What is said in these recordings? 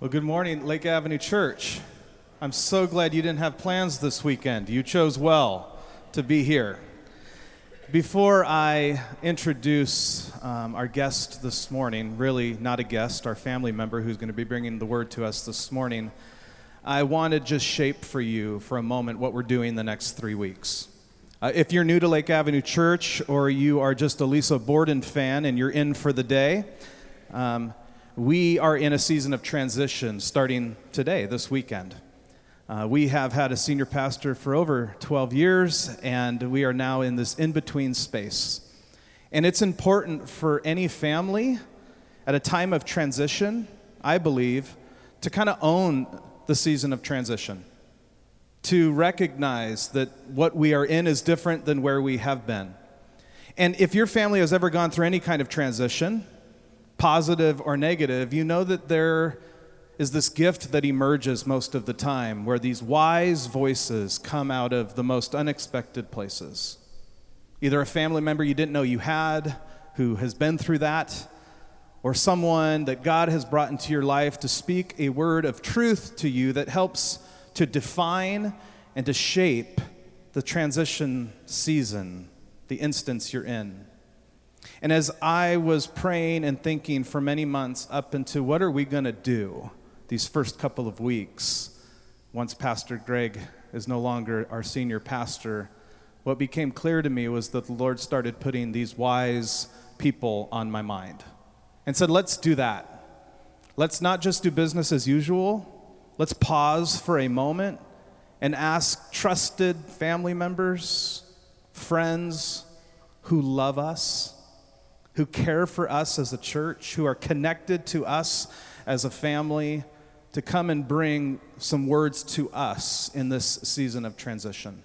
Well, good morning, Lake Avenue Church. I'm so glad you didn't have plans this weekend. You chose well to be here. Before I introduce um, our guest this morning, really not a guest, our family member who's going to be bringing the word to us this morning, I want to just shape for you for a moment what we're doing the next three weeks. Uh, if you're new to Lake Avenue Church or you are just a Lisa Borden fan and you're in for the day, um, we are in a season of transition starting today, this weekend. Uh, we have had a senior pastor for over 12 years, and we are now in this in between space. And it's important for any family at a time of transition, I believe, to kind of own the season of transition, to recognize that what we are in is different than where we have been. And if your family has ever gone through any kind of transition, positive or negative, you know that there is this gift that emerges most of the time where these wise voices come out of the most unexpected places. Either a family member you didn't know you had who has been through that, or someone that God has brought into your life to speak a word of truth to you that helps to define and to shape the transition season, the instance you're in. And as I was praying and thinking for many months up into what are we going to do these first couple of weeks, once Pastor Greg is no longer our senior pastor, what became clear to me was that the Lord started putting these wise people on my mind and said, let's do that. Let's not just do business as usual. Let's pause for a moment and ask trusted family members, friends who love us who care for us as a church, who are connected to us as a family, to come and bring some words to us in this season of transition.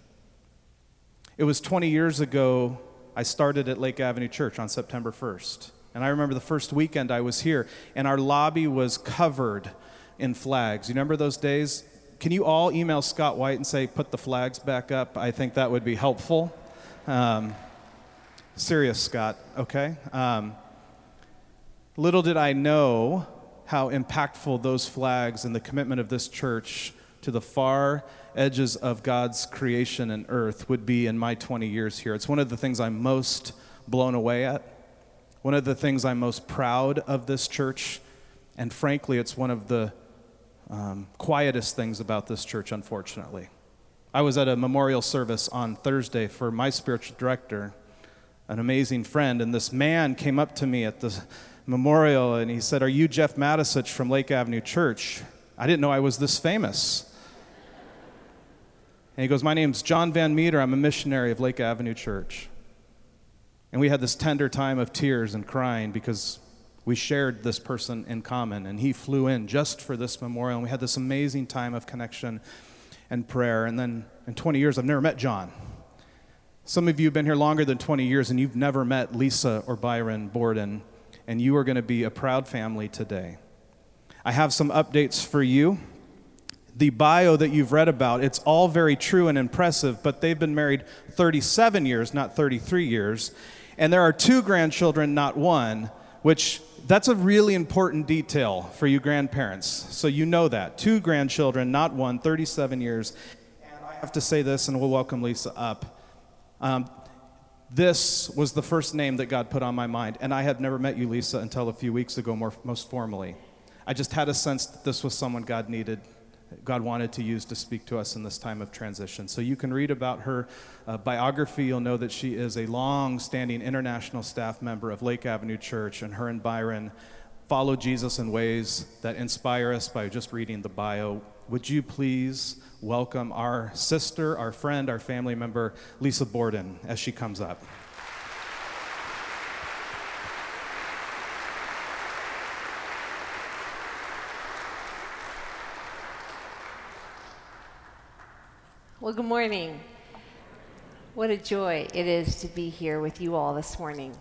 It was 20 years ago, I started at Lake Avenue Church on September 1st. And I remember the first weekend I was here, and our lobby was covered in flags. You remember those days? Can you all email Scott White and say, put the flags back up? I think that would be helpful. Um, Serious, Scott, okay? Um, little did I know how impactful those flags and the commitment of this church to the far edges of God's creation and earth would be in my 20 years here. It's one of the things I'm most blown away at, one of the things I'm most proud of this church, and frankly, it's one of the um, quietest things about this church, unfortunately. I was at a memorial service on Thursday for my spiritual director an amazing friend, and this man came up to me at the memorial and he said, Are you Jeff Matisich from Lake Avenue Church? I didn't know I was this famous. And he goes, My name's John Van Meter. I'm a missionary of Lake Avenue Church. And we had this tender time of tears and crying because we shared this person in common. And he flew in just for this memorial. And we had this amazing time of connection and prayer. And then in 20 years, I've never met John. Some of you have been here longer than 20 years and you've never met Lisa or Byron Borden, and you are going to be a proud family today. I have some updates for you. The bio that you've read about, it's all very true and impressive, but they've been married 37 years, not 33 years. And there are two grandchildren, not one, which that's a really important detail for you grandparents. So you know that. Two grandchildren, not one, 37 years. And I have to say this, and we'll welcome Lisa up. Um, this was the first name that God put on my mind, and I had never met you, Lisa, until a few weeks ago, more, most formally. I just had a sense that this was someone God needed, God wanted to use to speak to us in this time of transition. So you can read about her uh, biography. You'll know that she is a long standing international staff member of Lake Avenue Church, and her and Byron follow Jesus in ways that inspire us by just reading the bio. Would you please? Welcome our sister, our friend, our family member, Lisa Borden, as she comes up. Well, good morning. What a joy it is to be here with you all this morning.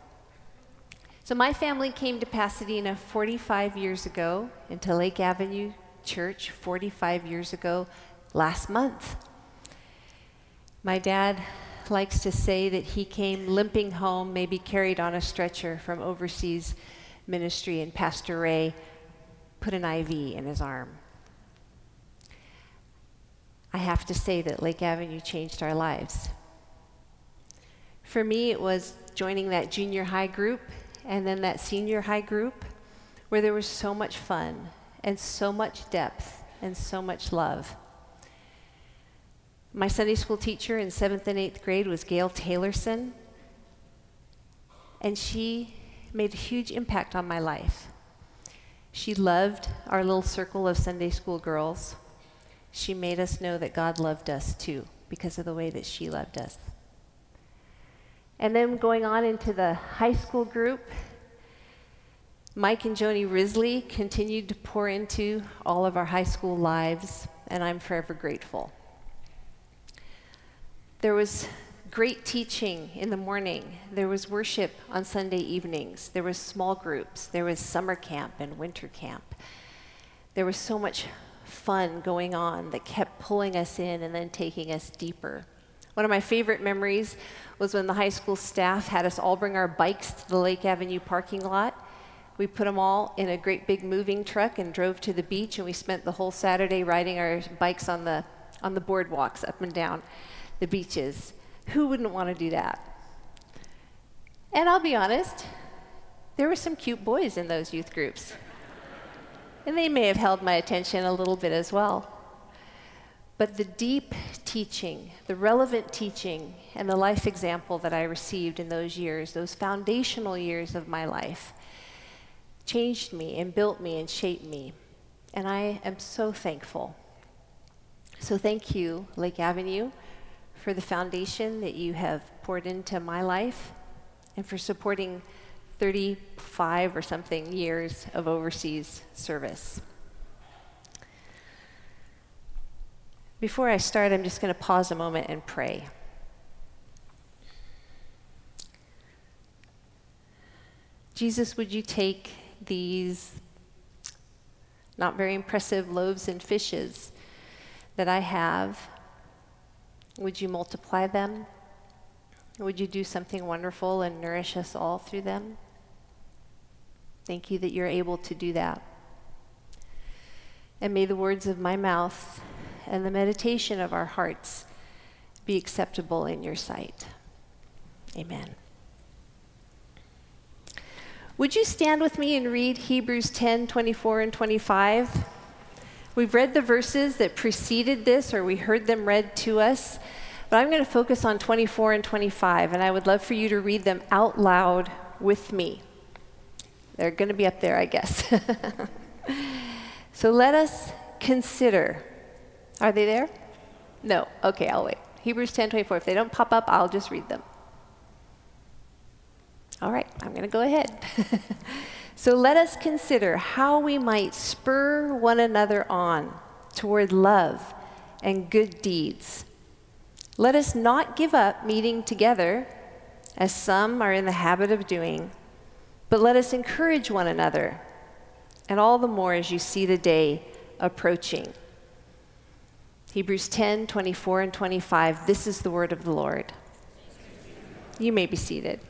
So, my family came to Pasadena 45 years ago, into Lake Avenue Church 45 years ago last month. My dad likes to say that he came limping home, maybe carried on a stretcher from overseas ministry, and Pastor Ray put an IV in his arm. I have to say that Lake Avenue changed our lives. For me, it was joining that junior high group and then that senior high group where there was so much fun and so much depth and so much love. My Sunday school teacher in seventh and eighth grade was Gail Taylorson, and she made a huge impact on my life. She loved our little circle of Sunday school girls. She made us know that God loved us too because of the way that she loved us. And then going on into the high school group, Mike and Joni Risley continued to pour into all of our high school lives, and I'm forever grateful. There was great teaching in the morning. There was worship on Sunday evenings. There was small groups. There was summer camp and winter camp. There was so much fun going on that kept pulling us in and then taking us deeper. One of my favorite memories was when the high school staff had us all bring our bikes to the Lake Avenue parking lot. We put them all in a great big moving truck and drove to the beach, and we spent the whole Saturday riding our bikes on the, on the boardwalks up and down the beaches. Who wouldn't want to do that? And I'll be honest, there were some cute boys in those youth groups. And they may have held my attention a little bit as well. But the deep teaching, the relevant teaching, and the life example that I received in those years, those foundational years of my life, changed me and built me and shaped me. And I am so thankful. So thank you, Lake Avenue for the foundation that you have poured into my life and for supporting 35 or something years of overseas service. Before I start, I'm just going to pause a moment and pray. Jesus, would you take these not very impressive loaves and fishes that I have would you multiply them? Would you do something wonderful and nourish us all through them? Thank you that you're able to do that. And may the words of my mouth and the meditation of our hearts be acceptable in your sight. Amen. Would you stand with me and read Hebrews 10 24 and 25? We've read the verses that preceded this, or we heard them read to us, but I'm going to focus on 24 and 25, and I would love for you to read them out loud with me. They're going to be up there, I guess. so let us consider. Are they there? No. Okay, I'll wait. Hebrews 10 24. If they don't pop up, I'll just read them. All right, I'm going to go ahead. So let us consider how we might spur one another on toward love and good deeds. Let us not give up meeting together, as some are in the habit of doing, but let us encourage one another, and all the more as you see the day approaching. Hebrews 10 24 and 25. This is the word of the Lord. You may be seated.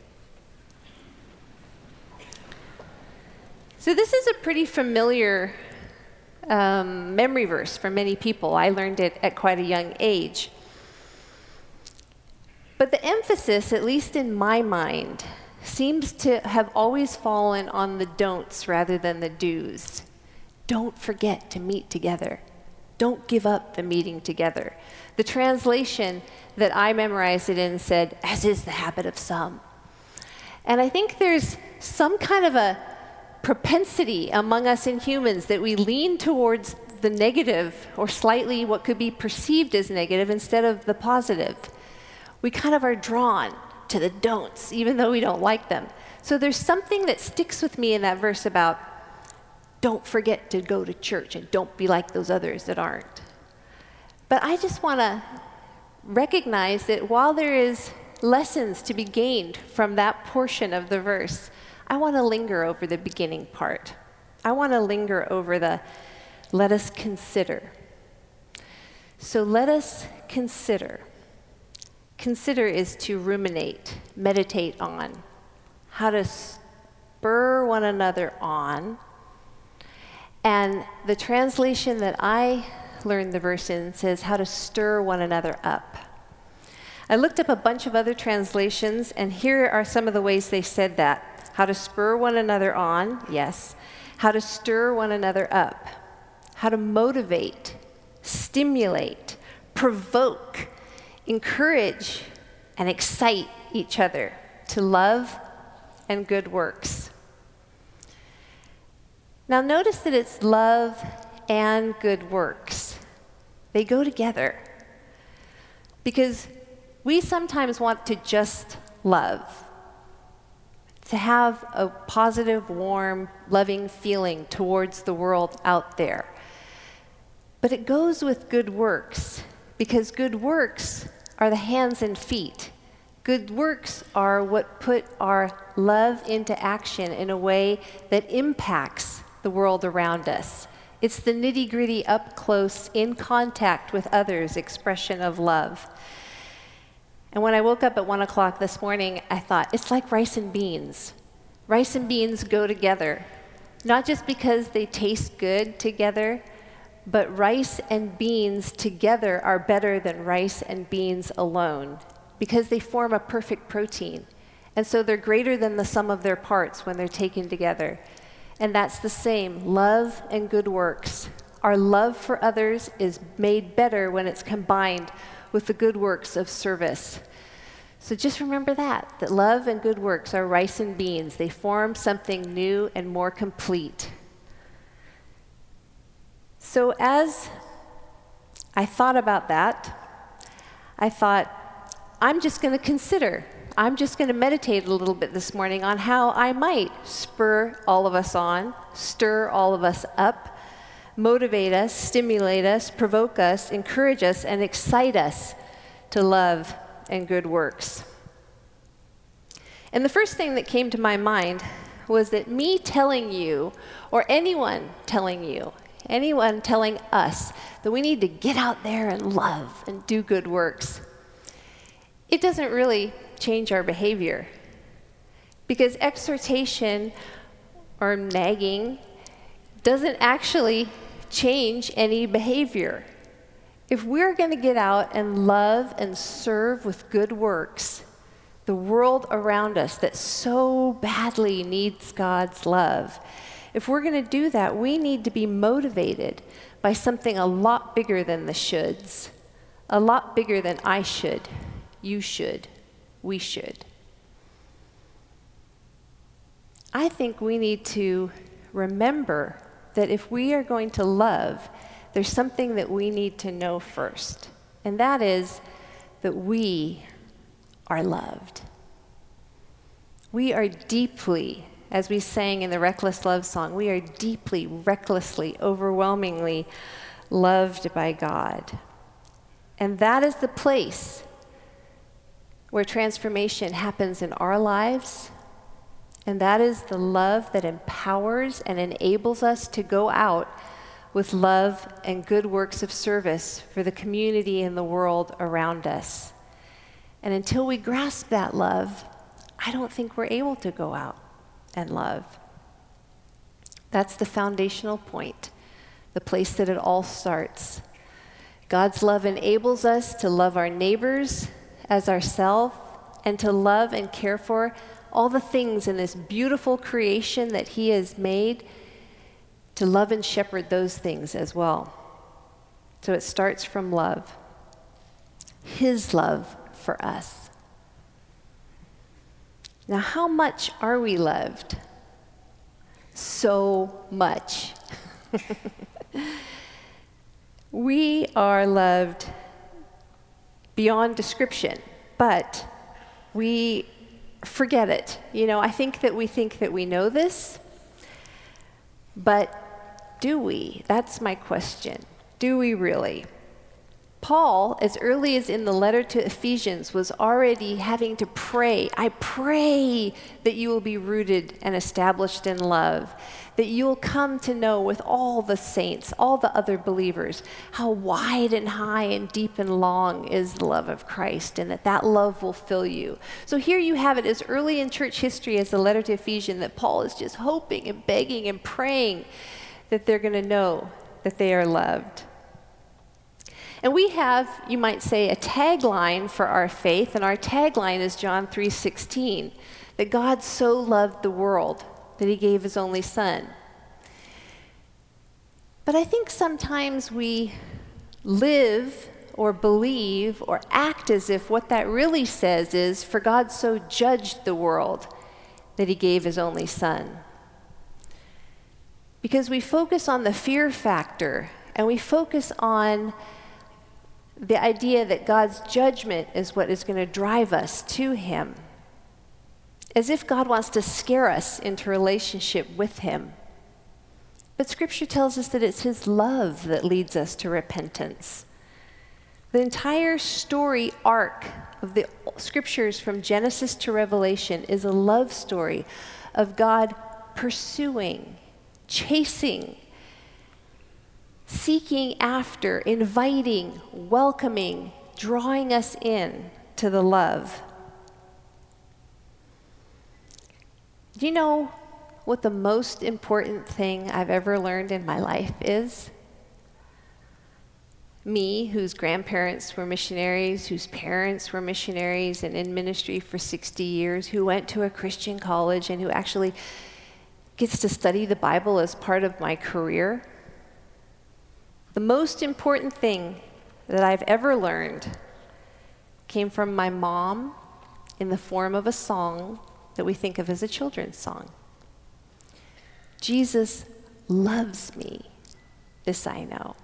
So, this is a pretty familiar um, memory verse for many people. I learned it at quite a young age. But the emphasis, at least in my mind, seems to have always fallen on the don'ts rather than the do's. Don't forget to meet together. Don't give up the meeting together. The translation that I memorized it in said, as is the habit of some. And I think there's some kind of a propensity among us in humans that we lean towards the negative or slightly what could be perceived as negative instead of the positive. We kind of are drawn to the don'ts, even though we don't like them. So there's something that sticks with me in that verse about don't forget to go to church and don't be like those others that aren't. But I just want to recognize that while there is lessons to be gained from that portion of the verse, I want to linger over the beginning part. I want to linger over the let us consider. So let us consider. Consider is to ruminate, meditate on, how to spur one another on, And the translation that I learned the verse in says, how to stir one another up. I looked up a bunch of other translations, and here are some of the ways they said that. How to spur one another on, yes. How to stir one another up. How to motivate, stimulate, provoke, encourage, and excite each other to love and good works. Now, notice that it's love and good works, they go together. Because we sometimes want to just love, to have a positive, warm, loving feeling towards the world out there. But it goes with good works, because good works are the hands and feet. Good works are what put our love into action in a way that impacts the world around us. It's the nitty gritty, up close, in contact with others expression of love. And when I woke up at one o'clock this morning, I thought, it's like rice and beans. Rice and beans go together, not just because they taste good together, but rice and beans together are better than rice and beans alone because they form a perfect protein. And so they're greater than the sum of their parts when they're taken together. And that's the same love and good works. Our love for others is made better when it's combined with the good works of service. So just remember that, that love and good works are rice and beans. They form something new and more complete. So as I thought about that, I thought, I'm just going to consider I'm just going to meditate a little bit this morning on how I might spur all of us on, stir all of us up, motivate us, stimulate us, provoke us, encourage us, and excite us to love and good works. And the first thing that came to my mind was that me telling you, or anyone telling you, anyone telling us that we need to get out there and love and do good works, it doesn't really change our behavior. Because exhortation or nagging doesn't actually change any behavior. If we're going to get out and love and serve with good works, the world around us that so badly needs God's love, if we're going to do that, we need to be motivated by something a lot bigger than the shoulds, a lot bigger than I should, you should we should. I think we need to remember that if we are going to love, there's something that we need to know first, and that is that we are loved. We are deeply, as we sang in the Reckless Love song, we are deeply, recklessly, overwhelmingly loved by God. And that is the place where transformation happens in our lives, and that is the love that empowers and enables us to go out with love and good works of service for the community and the world around us. And until we grasp that love, I don't think we're able to go out and love. That's the foundational point, the place that it all starts. God's love enables us to love our neighbors as ourself and to love and care for all the things in this beautiful creation that He has made, to love and shepherd those things as well. So it starts from love, His love for us. Now, how much are we loved? So much. we are loved beyond description, but we forget it. You know, I think that we think that we know this, but do we? That's my question. Do we really? Paul, as early as in the letter to Ephesians, was already having to pray. I pray that you will be rooted and established in love, that you'll come to know with all the saints, all the other believers, how wide and high and deep and long is the love of Christ, and that that love will fill you. So here you have it as early in church history as the letter to Ephesians that Paul is just hoping and begging and praying that they're going to know that they are loved. And we have, you might say, a tagline for our faith, and our tagline is John 3:16, that God so loved the world that he gave his only son. But I think sometimes we live or believe or act as if what that really says is, For God so judged the world that he gave his only son. Because we focus on the fear factor and we focus on the idea that God's judgment is what is going to drive us to him. As if God wants to scare us into relationship with him. But scripture tells us that it's his love that leads us to repentance. The entire story arc of the scriptures from Genesis to Revelation is a love story of God pursuing, chasing, seeking after, inviting, welcoming, drawing us in to the love. Do you know what the most important thing I've ever learned in my life is? me, whose grandparents were missionaries, whose parents were missionaries and in ministry for 60 years, who went to a Christian college and who actually gets to study the Bible as part of my career. The most important thing that I've ever learned came from my mom in the form of a song that we think of as a children's song. Jesus loves me, this I know.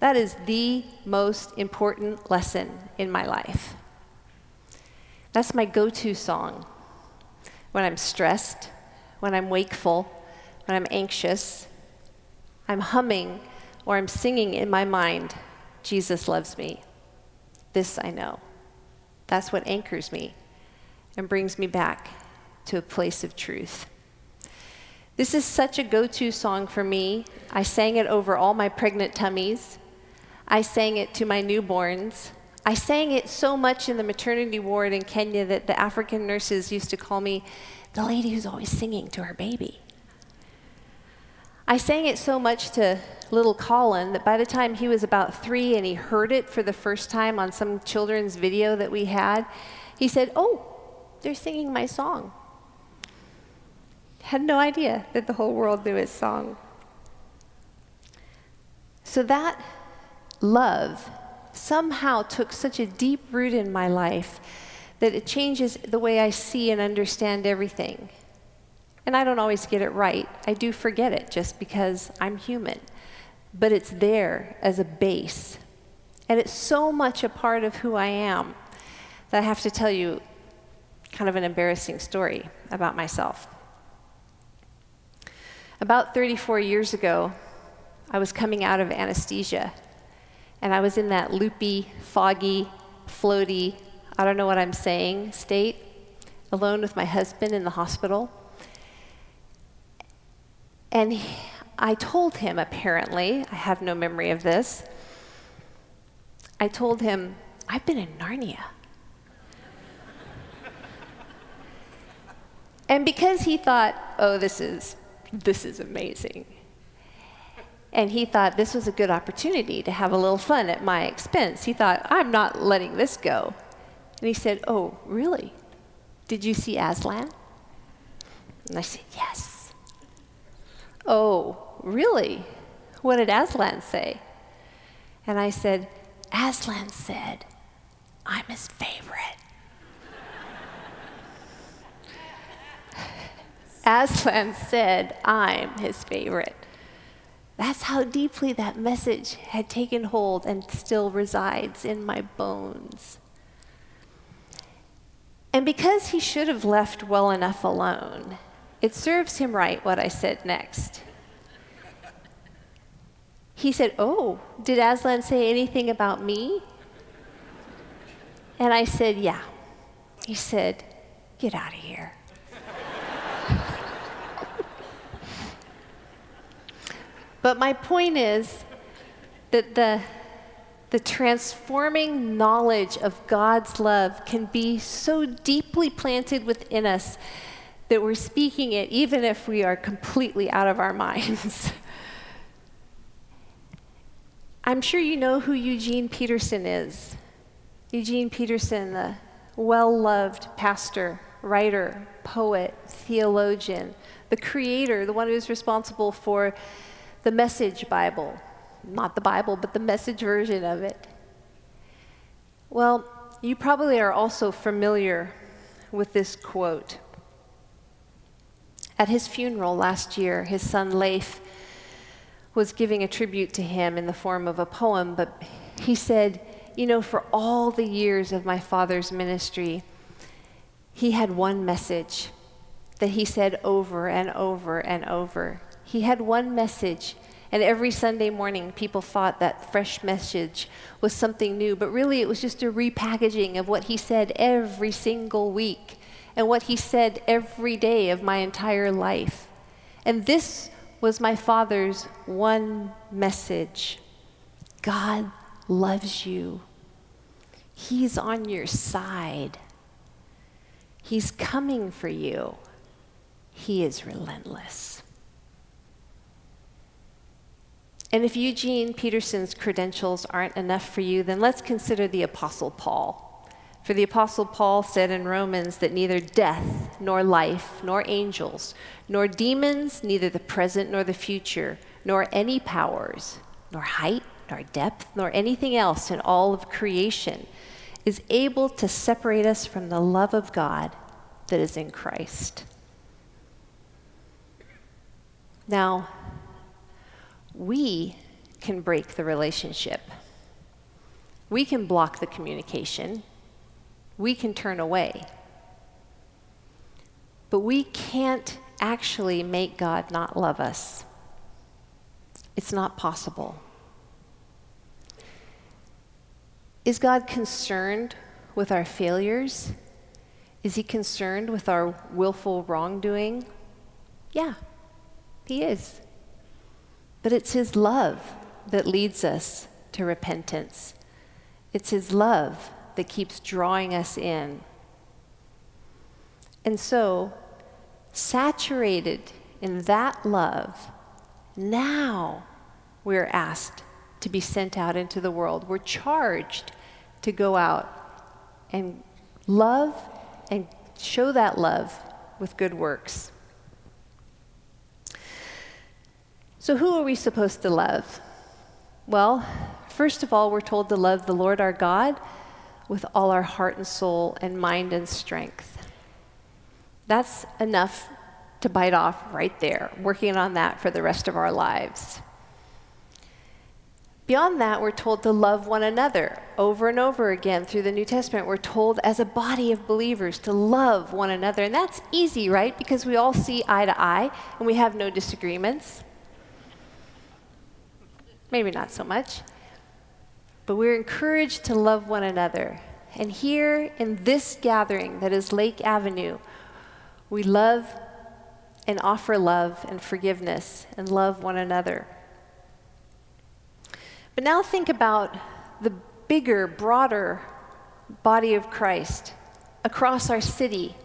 That is the most important lesson in my life. That's my go to song when I'm stressed, when I'm wakeful, when I'm anxious. I'm humming or I'm singing in my mind, Jesus loves me. This I know. That's what anchors me and brings me back to a place of truth. This is such a go to song for me. I sang it over all my pregnant tummies. I sang it to my newborns. I sang it so much in the maternity ward in Kenya that the African nurses used to call me the lady who's always singing to her baby. I sang it so much to little Colin that by the time he was about three and he heard it for the first time on some children's video that we had, he said, Oh, they're singing my song. Had no idea that the whole world knew his song. So that love somehow took such a deep root in my life that it changes the way I see and understand everything. And I don't always get it right. I do forget it just because I'm human. But it's there as a base. And it's so much a part of who I am that I have to tell you kind of an embarrassing story about myself. About 34 years ago, I was coming out of anesthesia and I was in that loopy, foggy, floaty, I don't know what I'm saying state, alone with my husband in the hospital. And I told him, apparently, I have no memory of this, I told him, I've been in Narnia. and because he thought, oh, this is, this is amazing, and he thought this was a good opportunity to have a little fun at my expense. He thought, I'm not letting this go. And he said, Oh, really? Did you see Aslan? And I said, Yes. Oh, really? What did Aslan say? And I said, Aslan said, I'm his favorite. Aslan said, I'm his favorite. That's how deeply that message had taken hold and still resides in my bones. And because he should have left well enough alone, it serves him right what I said next. He said, Oh, did Aslan say anything about me? And I said, Yeah. He said, Get out of here. But my point is that the, the transforming knowledge of God's love can be so deeply planted within us that we're speaking it even if we are completely out of our minds. I'm sure you know who Eugene Peterson is. Eugene Peterson, the well loved pastor, writer, poet, theologian, the creator, the one who's responsible for the Message Bible. Not the Bible, but the message version of it. Well, you probably are also familiar with this quote. At his funeral last year, his son Leif was giving a tribute to him in the form of a poem, but he said, You know, for all the years of my father's ministry, he had one message that he said over and over and over. He had one message, and every Sunday morning, people thought that fresh message was something new, but really it was just a repackaging of what he said every single week and what he said every day of my entire life. And this was my father's one message God loves you, He's on your side, He's coming for you, He is relentless. And if Eugene Peterson's credentials aren't enough for you, then let's consider the Apostle Paul. For the Apostle Paul said in Romans that neither death, nor life, nor angels, nor demons, neither the present nor the future, nor any powers, nor height, nor depth, nor anything else in all of creation is able to separate us from the love of God that is in Christ. Now, we can break the relationship. We can block the communication we can turn away. But we can't actually make God not love us. It's not possible. Is God concerned with our failures? Is he concerned with our willful wrongdoing? Yeah, he is. But it's his love that leads us to repentance. It's his love that keeps drawing us in. And so, saturated in that love, now we're asked to be sent out into the world. We're charged to go out and love and show that love with good works. So, who are we supposed to love? Well, first of all, we're told to love the Lord our God with all our heart and soul and mind and strength. That's enough to bite off right there, working on that for the rest of our lives. Beyond that, we're told to love one another. Over and over again through the New Testament, we're told as a body of believers to love one another. And that's easy, right? Because we all see eye to eye and we have no disagreements. Maybe not so much. But we're encouraged to love one another. And here in this gathering that is Lake Avenue, we love and offer love and forgiveness and love one another. But now think about the bigger, broader body of Christ across our city,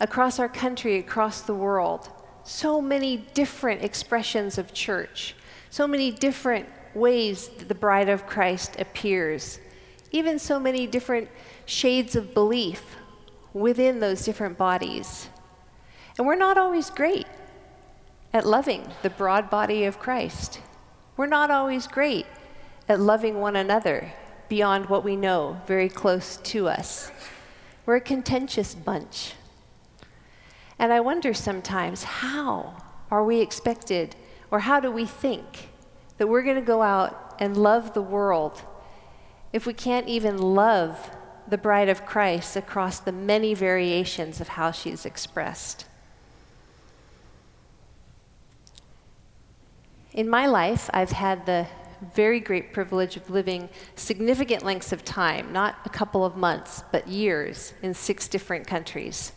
across our country, across the world. So many different expressions of church, so many different ways that the bride of Christ appears, even so many different shades of belief within those different bodies. And we're not always great at loving the broad body of Christ. We're not always great at loving one another beyond what we know very close to us. We're a contentious bunch. And I wonder sometimes how are we expected, or how do we think that we're going to go out and love the world if we can't even love the bride of Christ across the many variations of how she's expressed. In my life, I've had the very great privilege of living significant lengths of time, not a couple of months, but years in six different countries.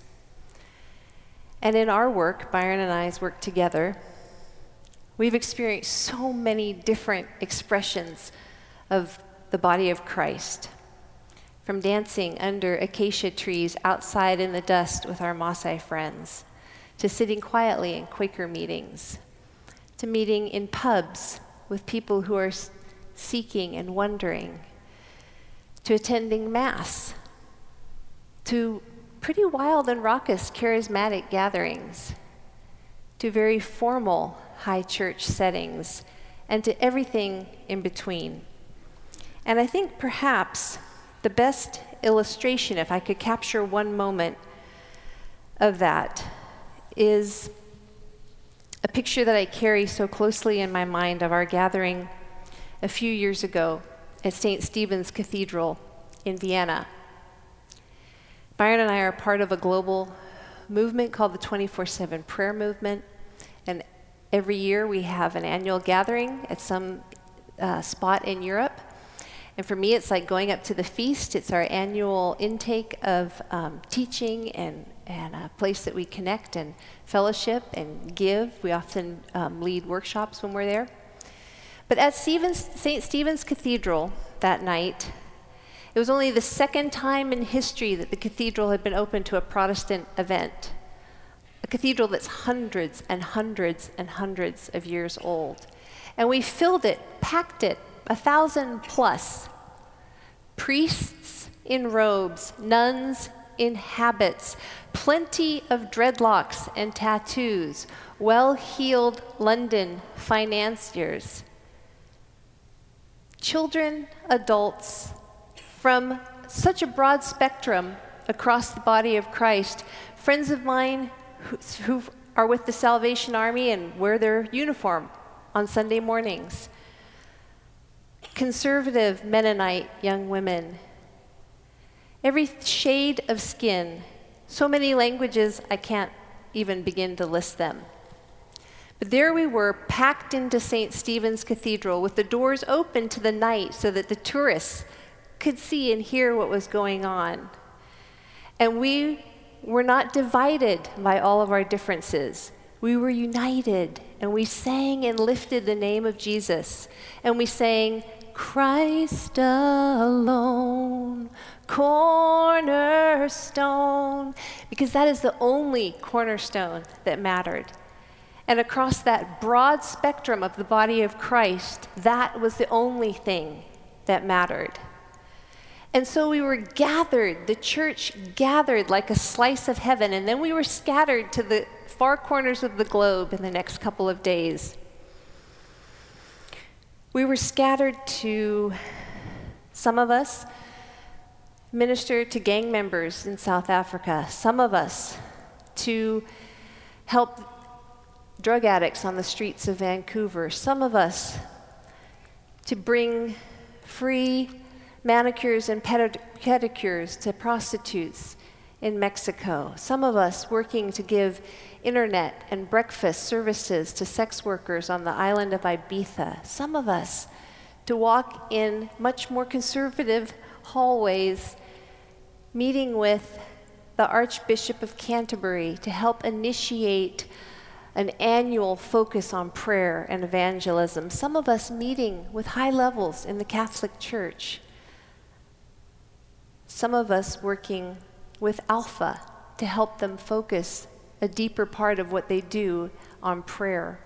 And in our work, Byron and I's work together, We've experienced so many different expressions of the body of Christ. From dancing under acacia trees outside in the dust with our Maasai friends, to sitting quietly in Quaker meetings, to meeting in pubs with people who are seeking and wondering, to attending Mass, to pretty wild and raucous charismatic gatherings, to very formal high church settings, and to everything in between. And I think perhaps the best illustration, if I could capture one moment of that, is a picture that I carry so closely in my mind of our gathering a few years ago at St. Stephen's Cathedral in Vienna. Byron and I are part of a global movement called the 24 7 Prayer Movement. And every year we have an annual gathering at some uh, spot in Europe. And for me, it's like going up to the feast. It's our annual intake of um, teaching and, and a place that we connect and fellowship and give. We often um, lead workshops when we're there. But at Stephen's, St. Stephen's Cathedral that night, it was only the second time in history that the cathedral had been open to a Protestant event. A cathedral that's hundreds and hundreds and hundreds of years old. And we filled it, packed it a thousand plus priests in robes, nuns in habits, plenty of dreadlocks and tattoos, well heeled London financiers, children, adults from such a broad spectrum across the body of Christ, friends of mine who, who are with the Salvation Army and wear their uniform on Sunday mornings conservative Mennonite young women, every shade of skin, so many languages I can't even begin to list them. But there we were, packed into St. Stephen's Cathedral with the doors open to the night so that the tourists could see and hear what was going on. And we were not divided by all of our differences. We were united and we sang and lifted the name of Jesus. And we sang, Christ alone, cornerstone, because that is the only cornerstone that mattered. And across that broad spectrum of the body of Christ, that was the only thing that mattered. And so we were gathered, the church gathered like a slice of heaven, and then we were scattered to the far corners of the globe in the next couple of days. We were scattered to, some of us minister to gang members in South Africa, some of us to help drug addicts on the streets of Vancouver, some of us to bring free manicures and pedicures to prostitutes in Mexico, some of us working to give internet and breakfast services to sex workers on the island of Ibiza, some of us to walk in much more conservative hallways, meeting with the Archbishop of Canterbury to help initiate an annual focus on prayer and evangelism. Some of us meeting with high levels in the Catholic Church. Some of us working with Alpha to help them focus a deeper part of what they do on prayer.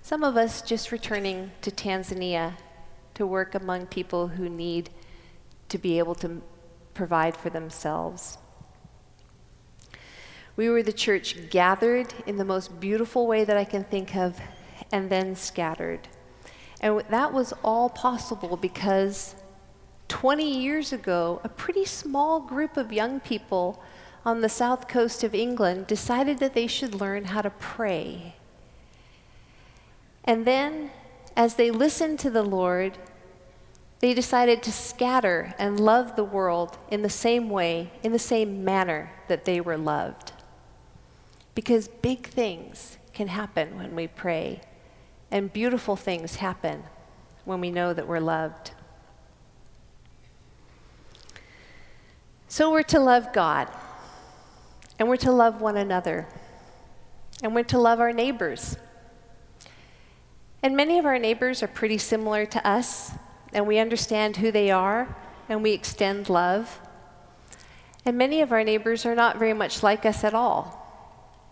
Some of us just returning to Tanzania to work among people who need to be able to provide for themselves. We were the church gathered in the most beautiful way that I can think of, and then scattered. And that was all possible because 20 years ago, a pretty small group of young people on the south coast of England decided that they should learn how to pray. And then, as they listened to the Lord, they decided to scatter and love the world in the same way, in the same manner that they were loved. Because big things can happen when we pray, and beautiful things happen when we know that we're loved. So we're to love God, and we're to love one another, and we're to love our neighbors. And many of our neighbors are pretty similar to us, and we understand who they are, and we extend love. And many of our neighbors are not very much like us at all.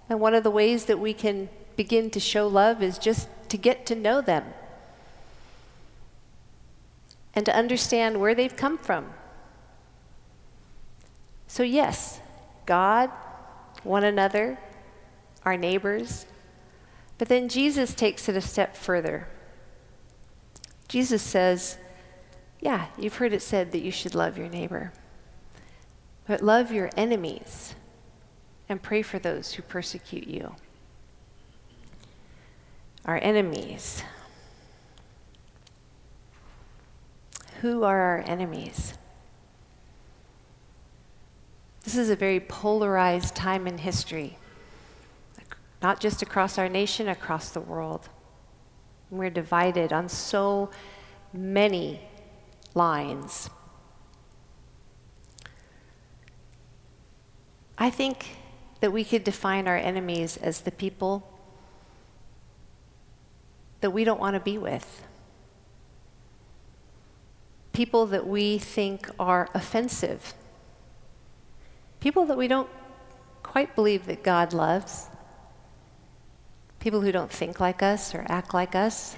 And one of the ways that we can begin to show love is just to get to know them and to understand where they've come from. So, yes, God, one another, our neighbors, but then Jesus takes it a step further. Jesus says, Yeah, you've heard it said that you should love your neighbor, but love your enemies and pray for those who persecute you. Our enemies. Who are our enemies? This is a very polarized time in history, not just across our nation, across the world. We're divided on so many lines. I think that we could define our enemies as the people that we don't want to be with. People that we think are offensive. People that we don't quite believe that God loves. People who don't think like us or act like us.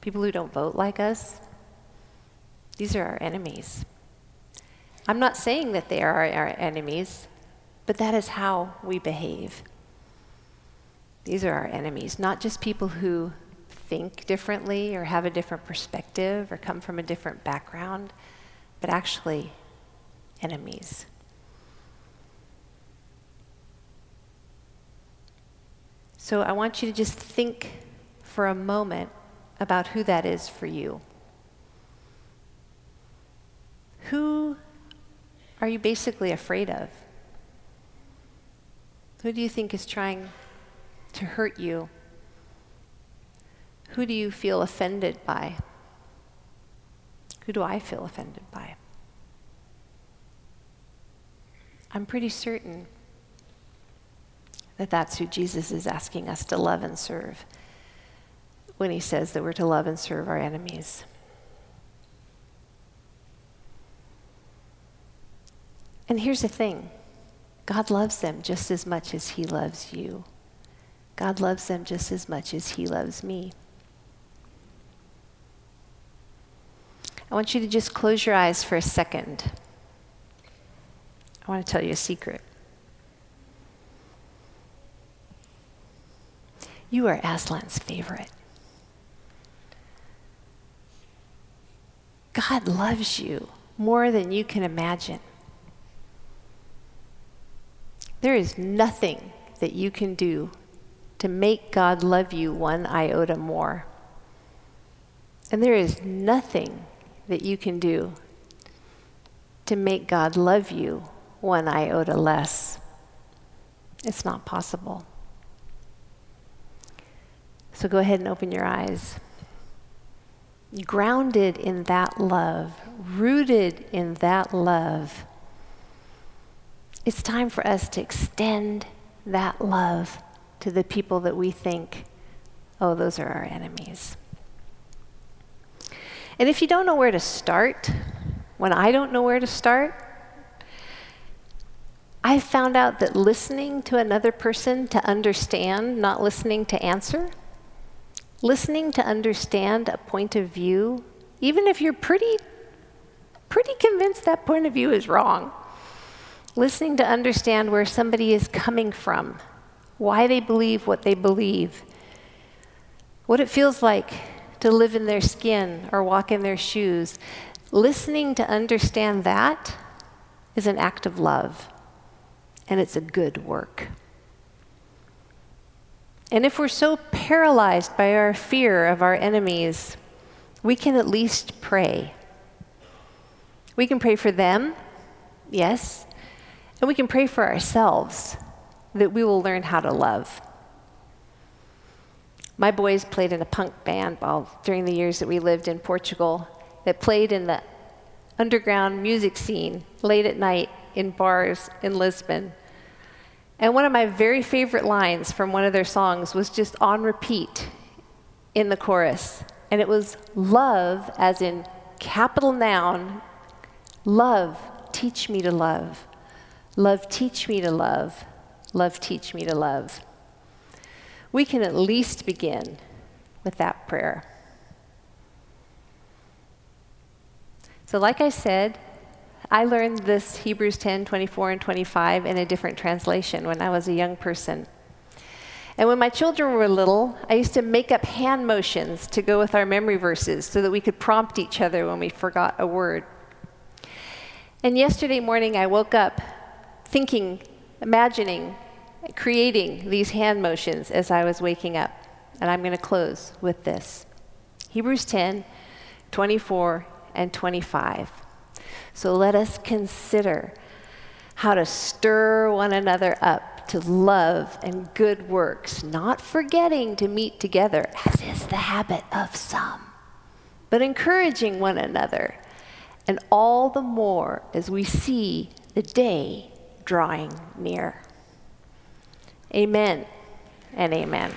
People who don't vote like us. These are our enemies. I'm not saying that they are our enemies. But that is how we behave. These are our enemies, not just people who think differently or have a different perspective or come from a different background, but actually enemies. So I want you to just think for a moment about who that is for you. Who are you basically afraid of? Who do you think is trying to hurt you? Who do you feel offended by? Who do I feel offended by? I'm pretty certain that that's who Jesus is asking us to love and serve when he says that we're to love and serve our enemies. And here's the thing God loves them just as much as He loves you. God loves them just as much as He loves me. I want you to just close your eyes for a second. I want to tell you a secret. You are Aslan's favorite. God loves you more than you can imagine. There is nothing that you can do to make God love you one iota more. And there is nothing that you can do to make God love you one iota less. It's not possible. So go ahead and open your eyes. Grounded in that love, rooted in that love it's time for us to extend that love to the people that we think, oh, those are our enemies. And if you don't know where to start, when I don't know where to start, I found out that listening to another person to understand, not listening to answer, listening to understand a point of view, even if you're pretty, pretty convinced that point of view is wrong, listening to understand where somebody is coming from, why they believe what they believe, what it feels like to live in their skin or walk in their shoes. Listening to understand that is an act of love, and it's a good work. And if we're so paralyzed by our fear of our enemies, we can at least pray. We can pray for them, yes, and we can pray for ourselves that we will learn how to love. My boys played in a punk band while, during the years that we lived in Portugal that played in the underground music scene late at night in bars in Lisbon. And one of my very favorite lines from one of their songs was just on repeat in the chorus. And it was love, as in capital noun, love, teach me to love. Love, teach me to love. Love, teach me to love. We can at least begin with that prayer. So, like I said, I learned this Hebrews 10 24 and 25 in a different translation when I was a young person. And when my children were little, I used to make up hand motions to go with our memory verses so that we could prompt each other when we forgot a word. And yesterday morning, I woke up thinking, imagining, creating these hand motions as I was waking up. And I'm going to close with this Hebrews 10 24 and 25. So let us consider how to stir one another up to love and good works, not forgetting to meet together, as is the habit of some, but encouraging one another, and all the more as we see the day drawing near. Amen and amen.